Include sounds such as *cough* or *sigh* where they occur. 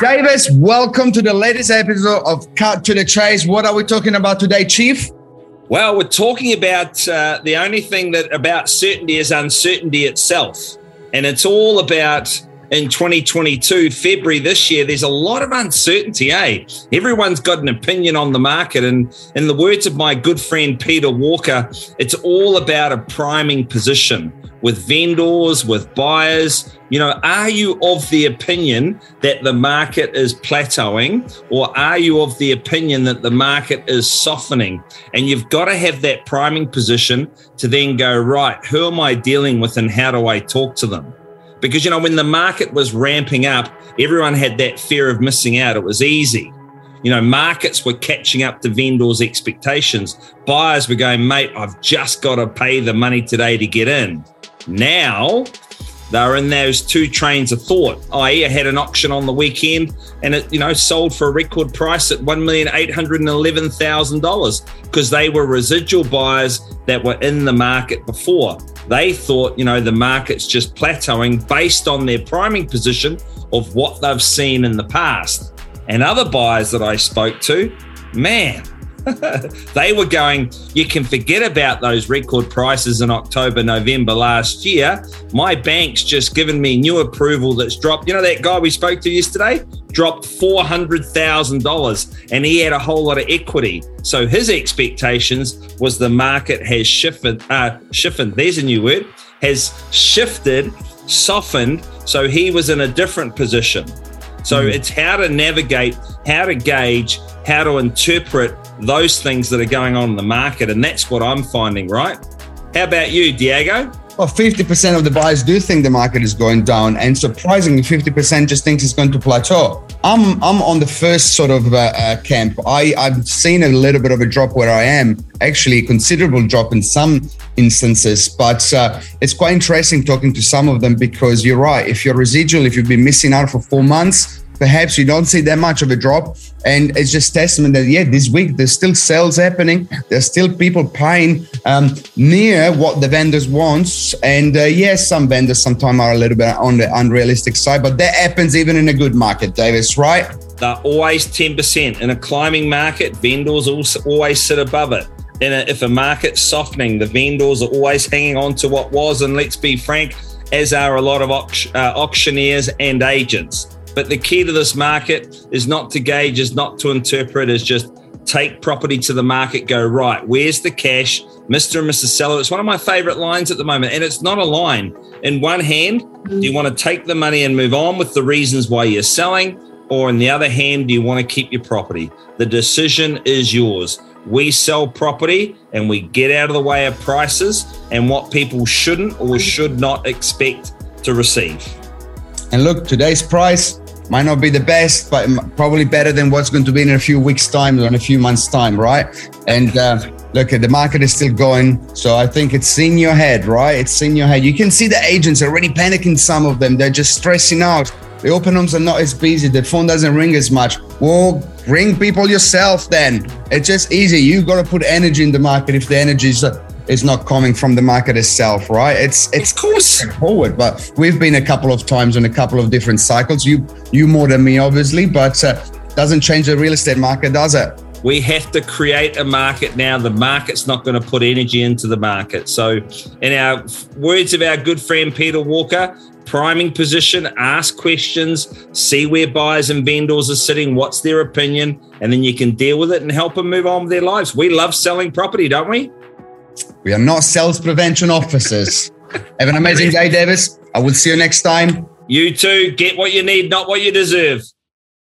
Davis, welcome to the latest episode of Cut to the Chase. What are we talking about today, Chief? Well, we're talking about uh, the only thing that about certainty is uncertainty itself. And it's all about in 2022, February this year, there's a lot of uncertainty, eh? Everyone's got an opinion on the market. And in the words of my good friend Peter Walker, it's all about a priming position with vendors, with buyers. You know, are you of the opinion that the market is plateauing, or are you of the opinion that the market is softening? And you've got to have that priming position to then go, right, who am I dealing with and how do I talk to them? Because, you know, when the market was ramping up, everyone had that fear of missing out. It was easy. You know, markets were catching up to vendors' expectations. Buyers were going, mate, I've just got to pay the money today to get in. Now, they're in those two trains of thought. I had an auction on the weekend and it, you know, sold for a record price at $1,811,000 because they were residual buyers that were in the market before. They thought, you know, the market's just plateauing based on their priming position of what they've seen in the past. And other buyers that I spoke to, man, *laughs* they were going, you can forget about those record prices in October, November last year. My bank's just given me new approval that's dropped. You know, that guy we spoke to yesterday dropped $400,000 and he had a whole lot of equity. So his expectations was the market has shifted, uh, shifted, there's a new word, has shifted, softened. So he was in a different position. So mm. it's how to navigate, how to gauge, how to interpret those things that are going on in the market. And that's what I'm finding, right? How about you, Diego? Well, 50% of the buyers do think the market is going down, and surprisingly, 50% just thinks it's going to plateau. I'm I'm on the first sort of uh, uh, camp. I I've seen a little bit of a drop where I am, actually a considerable drop in some instances, but uh, it's quite interesting talking to some of them because you're right. If you're residual, if you've been missing out for four months, perhaps you don't see that much of a drop. And it's just testament that, yeah, this week there's still sales happening. There's still people paying um, near what the vendors want. And uh, yes, some vendors sometimes are a little bit on the unrealistic side, but that happens even in a good market, Davis, right? They're always 10%. In a climbing market, vendors also always sit above it. And if a market's softening, the vendors are always hanging on to what was. And let's be frank, as are a lot of uh, auctioneers and agents. But the key to this market is not to gauge, is not to interpret, is just take property to the market, go, right, where's the cash? Mr. and Mrs. Seller. It's one of my favorite lines at the moment. And it's not a line. In one hand, do you want to take the money and move on with the reasons why you're selling? Or in the other hand, do you want to keep your property? The decision is yours. We sell property and we get out of the way of prices and what people shouldn't or should not expect to receive. And look, today's price might not be the best, but probably better than what's going to be in a few weeks' time or in a few months' time, right? And uh, look, the market is still going. So I think it's in your head, right? It's in your head. You can see the agents already panicking, some of them. They're just stressing out. The open homes are not as busy. The phone doesn't ring as much. Well, ring people yourself then. It's just easy. You got to put energy in the market if the energy is uh, is not coming from the market itself, right? It's it's of course forward, but we've been a couple of times on a couple of different cycles. You you more than me, obviously, but uh, doesn't change the real estate market, does it? We have to create a market now. The market's not going to put energy into the market. So, in our words of our good friend Peter Walker, priming position, ask questions, see where buyers and vendors are sitting, what's their opinion, and then you can deal with it and help them move on with their lives. We love selling property, don't we? We are not sales prevention officers. Have an amazing day, Davis. I will see you next time. You too. Get what you need, not what you deserve.